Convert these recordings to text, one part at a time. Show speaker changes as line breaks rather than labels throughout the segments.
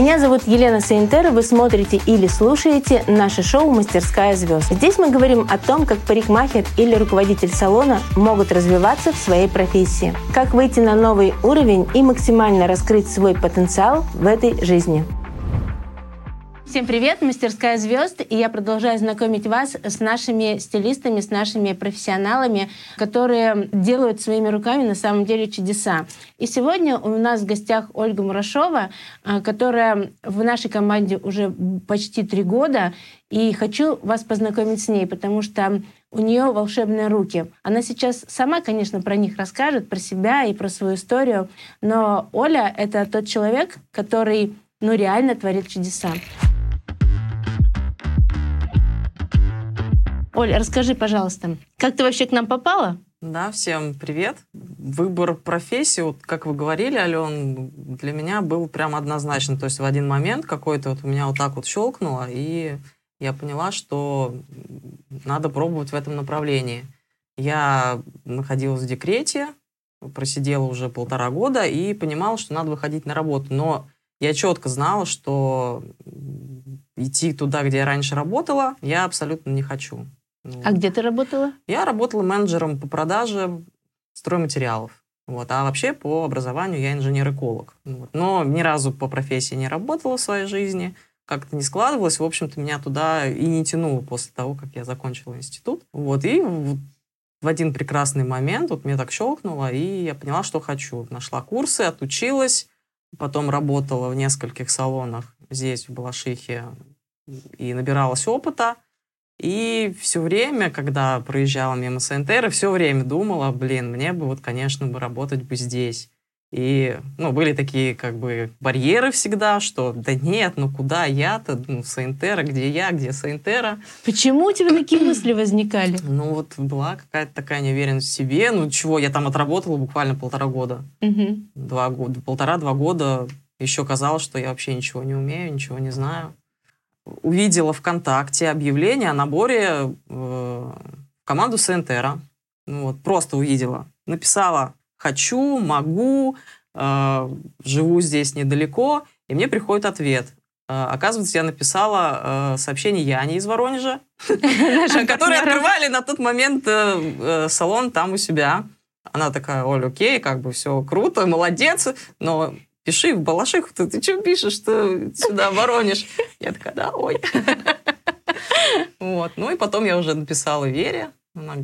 Меня зовут Елена Сейнтер, вы смотрите или слушаете наше шоу «Мастерская звезд». Здесь мы говорим о том, как парикмахер или руководитель салона могут развиваться в своей профессии, как выйти на новый уровень и максимально раскрыть свой потенциал в этой жизни. Всем привет, мастерская звезд, и я продолжаю знакомить вас с нашими стилистами, с нашими профессионалами, которые делают своими руками на самом деле чудеса. И сегодня у нас в гостях Ольга Мурашова, а, которая в нашей команде уже почти три года, и хочу вас познакомить с ней, потому что у нее волшебные руки. Она сейчас сама, конечно, про них расскажет, про себя и про свою историю, но Оля — это тот человек, который ну, реально творит чудеса. Оля, расскажи, пожалуйста, как ты вообще к нам попала?
Да, всем привет. Выбор профессии, вот как вы говорили, Ален, для меня был прям однозначно. То есть в один момент какой-то вот у меня вот так вот щелкнуло, и я поняла, что надо пробовать в этом направлении. Я находилась в декрете, просидела уже полтора года и понимала, что надо выходить на работу. Но я четко знала, что идти туда, где я раньше работала, я абсолютно не хочу.
Ну, а где ты работала?
Я работала менеджером по продаже стройматериалов. Вот. А вообще по образованию я инженер-эколог. Вот. Но ни разу по профессии не работала в своей жизни. Как-то не складывалось. В общем-то, меня туда и не тянуло после того, как я закончила институт. Вот. И в один прекрасный момент вот мне так щелкнуло, и я поняла, что хочу. Нашла курсы, отучилась, потом работала в нескольких салонах здесь, в Балашихе, и набиралась опыта. И все время, когда проезжала мимо СНТР, все время думала, блин, мне бы вот, конечно, бы работать бы здесь. И, ну, были такие, как бы, барьеры всегда, что, да нет, ну куда я-то, ну, Саинтера, где я, где Саинтера.
Почему у тебя такие мысли возникали?
Ну, вот была какая-то такая неуверенность в себе, ну, чего, я там отработала буквально полтора года. Угу. Два года, полтора-два года еще казалось, что я вообще ничего не умею, ничего не знаю увидела ВКонтакте объявление о наборе э, в команду Сентера. Ну, вот, просто увидела. Написала «хочу», «могу», э, «живу здесь недалеко», и мне приходит ответ. Э, оказывается, я написала э, сообщение Яне из Воронежа, которые открывали на тот момент э, салон там у себя. Она такая, Оля, окей, как бы все круто, молодец, но пиши в Балашиху, ты, ты что пишешь, что сюда Воронеж? Я такая, да, ой. Вот. Ну и потом я уже написала Вере, она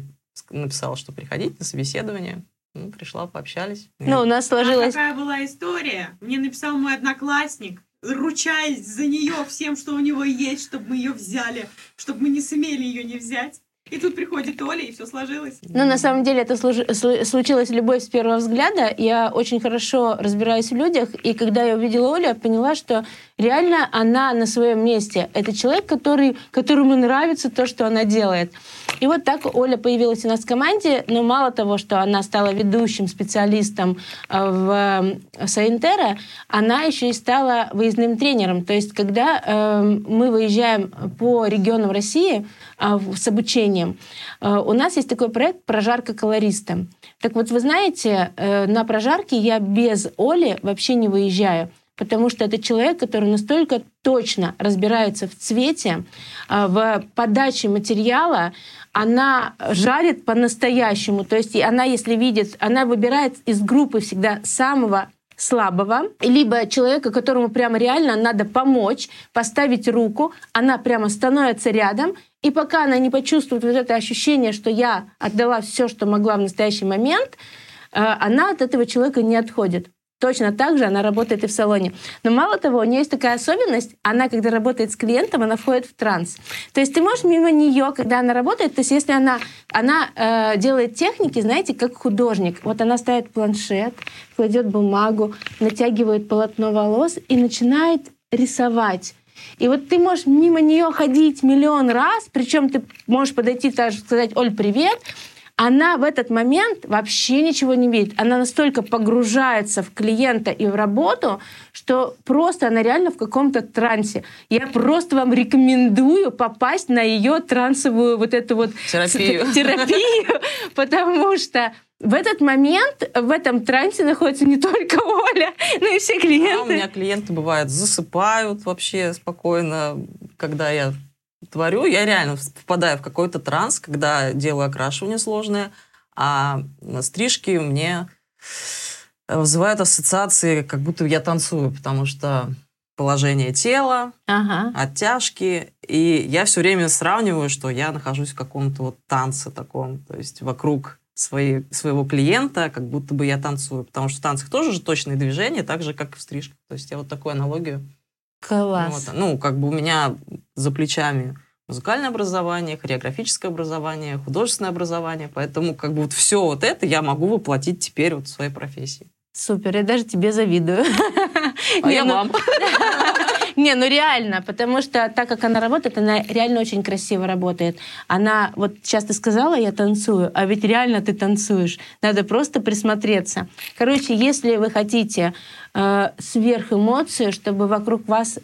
написала, что приходить на собеседование. Ну, пришла, пообщались.
Ну, у нас сложилась...
А какая была история? Мне написал мой одноклассник, ручаясь за нее всем, что у него есть, чтобы мы ее взяли, чтобы мы не сумели ее не взять. И тут приходит Оля, и все сложилось.
Ну, на самом деле, это случилось любовь с первого взгляда. Я очень хорошо разбираюсь в людях, и когда я увидела Олю, я поняла, что реально она на своем месте. Это человек, который, которому нравится то, что она делает. И вот так Оля появилась у нас в команде, но мало того, что она стала ведущим специалистом э, в э, Саинтера, она еще и стала выездным тренером. То есть, когда э, мы выезжаем по регионам России э, с обучением, э, у нас есть такой проект «Прожарка колориста». Так вот, вы знаете, э, на прожарке я без Оли вообще не выезжаю потому что это человек, который настолько точно разбирается в цвете, а, в подаче материала, она жарит по-настоящему. То есть она, если видит, она выбирает из группы всегда самого слабого, либо человека, которому прямо реально надо помочь, поставить руку, она прямо становится рядом, и пока она не почувствует вот это ощущение, что я отдала все, что могла в настоящий момент, а, она от этого человека не отходит. Точно так же она работает и в салоне. Но мало того, у нее есть такая особенность, она, когда работает с клиентом, она входит в транс. То есть ты можешь мимо нее, когда она работает, то есть если она, она э, делает техники, знаете, как художник. Вот она ставит планшет, кладет бумагу, натягивает полотно волос и начинает рисовать. И вот ты можешь мимо нее ходить миллион раз, причем ты можешь подойти, даже сказать, Оль, привет, она в этот момент вообще ничего не видит. Она настолько погружается в клиента и в работу, что просто она реально в каком-то трансе. Я просто вам рекомендую попасть на ее трансовую вот эту вот
терапию,
терапию потому что в этот момент в этом трансе находится не только Оля, но и все клиенты.
А у меня клиенты, бывают, засыпают вообще спокойно, когда я творю. Я реально впадаю в какой-то транс, когда делаю окрашивание сложное, а стрижки мне вызывают ассоциации, как будто я танцую, потому что положение тела, ага. оттяжки. И я все время сравниваю, что я нахожусь в каком-то вот танце таком, то есть вокруг своей, своего клиента, как будто бы я танцую. Потому что в танцах тоже же точные движения, так же, как и в стрижках. То есть я вот такую аналогию.
Класс.
Вот, ну, как бы у меня за плечами музыкальное образование, хореографическое образование, художественное образование. Поэтому как бы вот все вот это я могу воплотить теперь вот в своей профессии.
Супер, я даже тебе завидую.
А я ну, вам.
Не, ну реально, потому что так как она работает, она реально очень красиво работает. Она, вот сейчас ты сказала, я танцую, а ведь реально ты танцуешь. Надо просто присмотреться. Короче, если вы хотите э, сверх эмоции, чтобы вокруг вас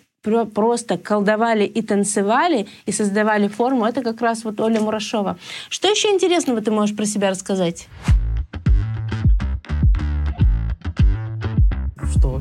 просто колдовали и танцевали, и создавали форму, это как раз вот Оля Мурашова. Что еще интересного ты можешь про себя рассказать?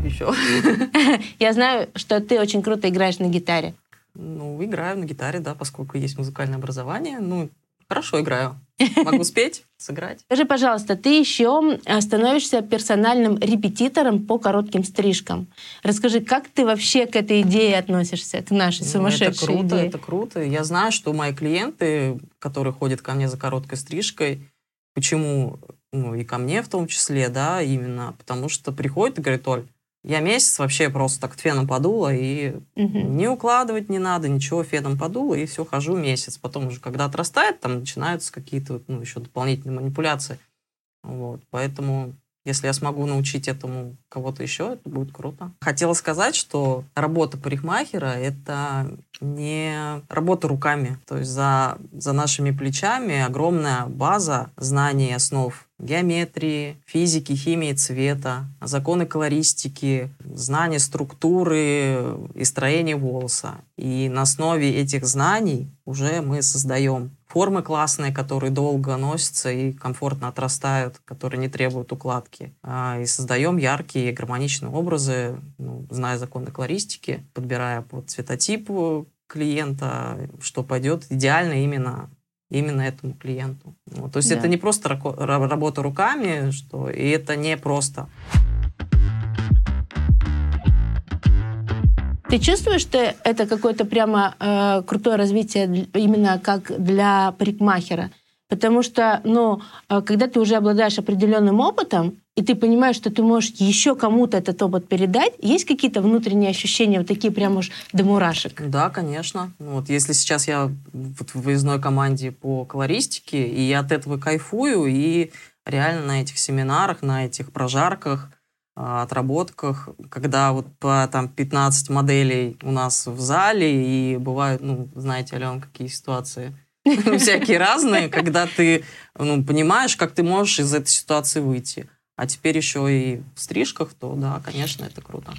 Что еще?
Я знаю, что ты очень круто играешь на гитаре.
Ну, играю на гитаре, да, поскольку есть музыкальное образование. Ну, хорошо играю. Могу спеть, сыграть.
Скажи, пожалуйста, ты еще становишься персональным репетитором по коротким стрижкам. Расскажи, как ты вообще к этой идее относишься, к нашей сумасшедшей
ну, это круто,
идее?
Это круто. Я знаю, что мои клиенты, которые ходят ко мне за короткой стрижкой, почему ну, и ко мне в том числе, да, именно, потому что приходит и говорит, Оль, я месяц вообще просто так феном подула, и угу. не укладывать не надо, ничего, феном подула, и все, хожу месяц. Потом уже, когда отрастает, там начинаются какие-то, ну, еще дополнительные манипуляции. Вот, поэтому если я смогу научить этому кого-то еще, это будет круто. Хотела сказать, что работа парикмахера — это не работа руками. То есть за, за нашими плечами огромная база знаний основ геометрии, физики, химии цвета, законы колористики, знания структуры и строения волоса. И на основе этих знаний уже мы создаем формы классные, которые долго носятся и комфортно отрастают, которые не требуют укладки. А, и создаем яркие гармоничные образы, ну, зная законы колористики, подбирая под цветотип клиента, что пойдет идеально именно именно этому клиенту. Вот. То есть да. это не просто работа руками, что и это не просто.
Ты чувствуешь, что это какое-то прямо э, крутое развитие именно как для парикмахера? Потому что, ну, э, когда ты уже обладаешь определенным опытом, и ты понимаешь, что ты можешь еще кому-то этот опыт передать, есть какие-то внутренние ощущения, вот такие прям уж до мурашек?
Да, конечно. Ну, вот если сейчас я вот в выездной команде по колористике, и я от этого кайфую, и реально на этих семинарах, на этих прожарках – а, отработках, когда вот по там 15 моделей у нас в зале, и бывают, ну, знаете, Ален, какие ситуации всякие разные, когда ты ну, понимаешь, как ты можешь из этой ситуации выйти. А теперь еще и в стрижках, то да, конечно, это круто.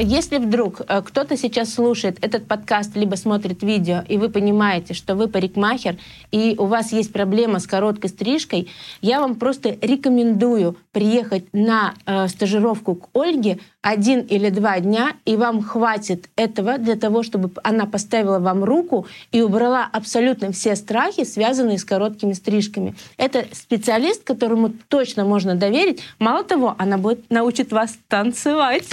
Если вдруг э, кто-то сейчас слушает этот подкаст, либо смотрит видео, и вы понимаете, что вы парикмахер, и у вас есть проблема с короткой стрижкой, я вам просто рекомендую приехать на э, стажировку к Ольге один или два дня, и вам хватит этого для того, чтобы она поставила вам руку и убрала абсолютно все страхи, связанные с короткими стрижками. Это специалист, которому точно можно доверить. Мало того, она будет научит вас танцевать.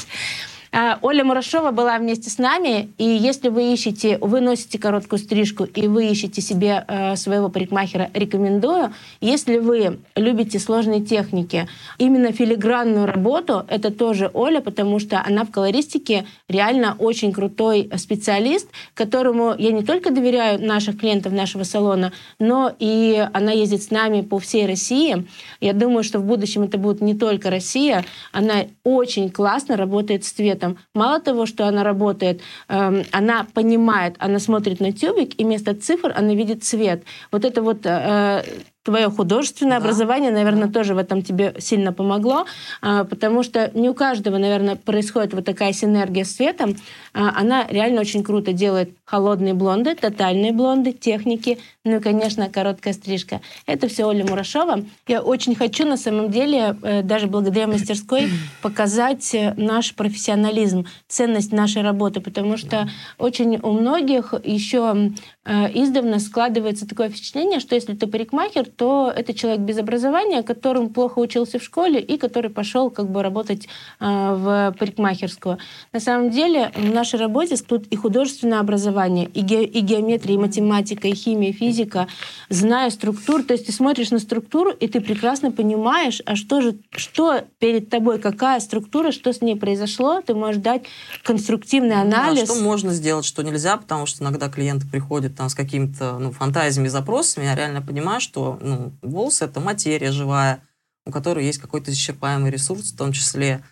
А, Оля Мурашова была вместе с нами, и если вы ищете, вы носите короткую стрижку, и вы ищете себе э, своего парикмахера, рекомендую. Если вы любите сложные техники, именно филигранную работу, это тоже Оля, потому что она в колористике реально очень крутой специалист, которому я не только доверяю наших клиентов нашего салона, но и она ездит с нами по всей России. Я думаю, что в будущем это будет не только Россия. Она очень классно работает с цветом этом. Мало того, что она работает, э, она понимает, она смотрит на тюбик, и вместо цифр она видит цвет. Вот это вот э, твое художественное
Да.
образование, наверное, тоже в этом тебе сильно помогло, а, потому что не у каждого, наверное, происходит вот такая синергия с светом. А, Она реально очень круто делает холодные блонды, тотальные блонды, техники, ну и, конечно, короткая стрижка. Это все Оля Мурашова. Я очень хочу, на самом деле, э, даже благодаря мастерской, показать э, наш профессионализм, ценность нашей работы, потому что очень у многих еще э, издавна складывается такое впечатление, что если ты парикмахер, то это человек без образования, которым плохо учился в школе и который пошел как бы работать э, в парикмахерскую. На самом деле в нашей работе тут и художественное образование, и, ге- и геометрия, и математика, и химия, и физика, зная структуру, то есть ты смотришь на структуру, и ты прекрасно понимаешь, а что же, что перед тобой, какая структура, что с ней произошло, ты можешь дать конструктивный анализ.
Да, что можно сделать, что нельзя, потому что иногда клиенты приходят там с какими-то ну, фантазиями, запросами. Я реально понимаю, что ну, волосы это материя живая, у которой есть какой-то исчерпаемый ресурс, в том числе.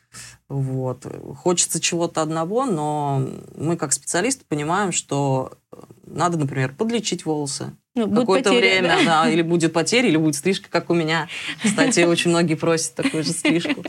Вот. Хочется чего-то одного, но мы как специалисты понимаем, что надо, например, подлечить волосы,
Ну,
какое-то время,
да?
да, или будет потеря, или будет стрижка, как у меня. Кстати, очень многие просят такую же стрижку.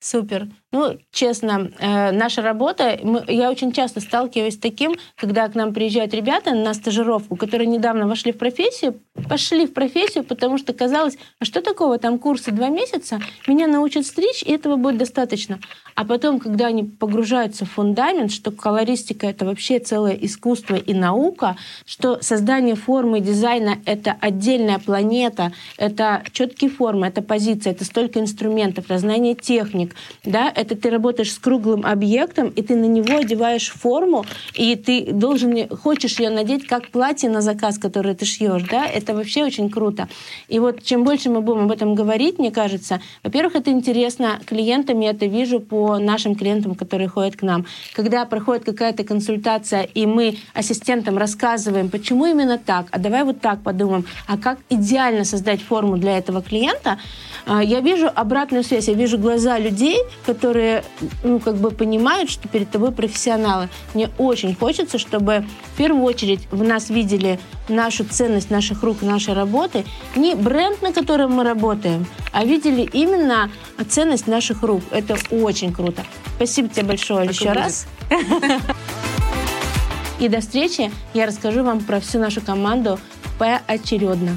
Супер. Ну, честно, э, наша работа, я очень часто сталкиваюсь с таким, когда к нам приезжают ребята на стажировку, которые недавно вошли в профессию, пошли в профессию, потому что казалось, а что такого, там курсы два месяца, меня научат стричь, и этого будет достаточно. А потом, когда они погружаются в фундамент, что колористика — это вообще целое искусство и наука, что создание формы дизайна — это отдельная планета, это четкие формы, это позиция, это столько инструментов, разнание техник, да, это ты работаешь с круглым объектом, и ты на него одеваешь форму, и ты должен, хочешь ее надеть как платье на заказ, которое ты шьешь, да, это вообще очень круто. И вот чем больше мы будем об этом говорить, мне кажется, во-первых, это интересно клиентам, я это вижу по нашим клиентам, которые ходят к нам. Когда проходит какая-то консультация, и мы ассистентам рассказываем, почему именно так, а давай вот так подумаем, а как идеально создать форму для этого клиента, а, я вижу обратную связь, я вижу глаза людей, которые, ну, как бы понимают, что перед тобой профессионалы. Мне очень хочется, чтобы в первую очередь в нас видели нашу ценность наших рук, нашей работы, не бренд, на котором мы работаем, а видели именно ценность наших рук. Это очень круто. Спасибо тебе большое
Так
еще раз. И до встречи. Я расскажу вам про всю нашу команду поочередно.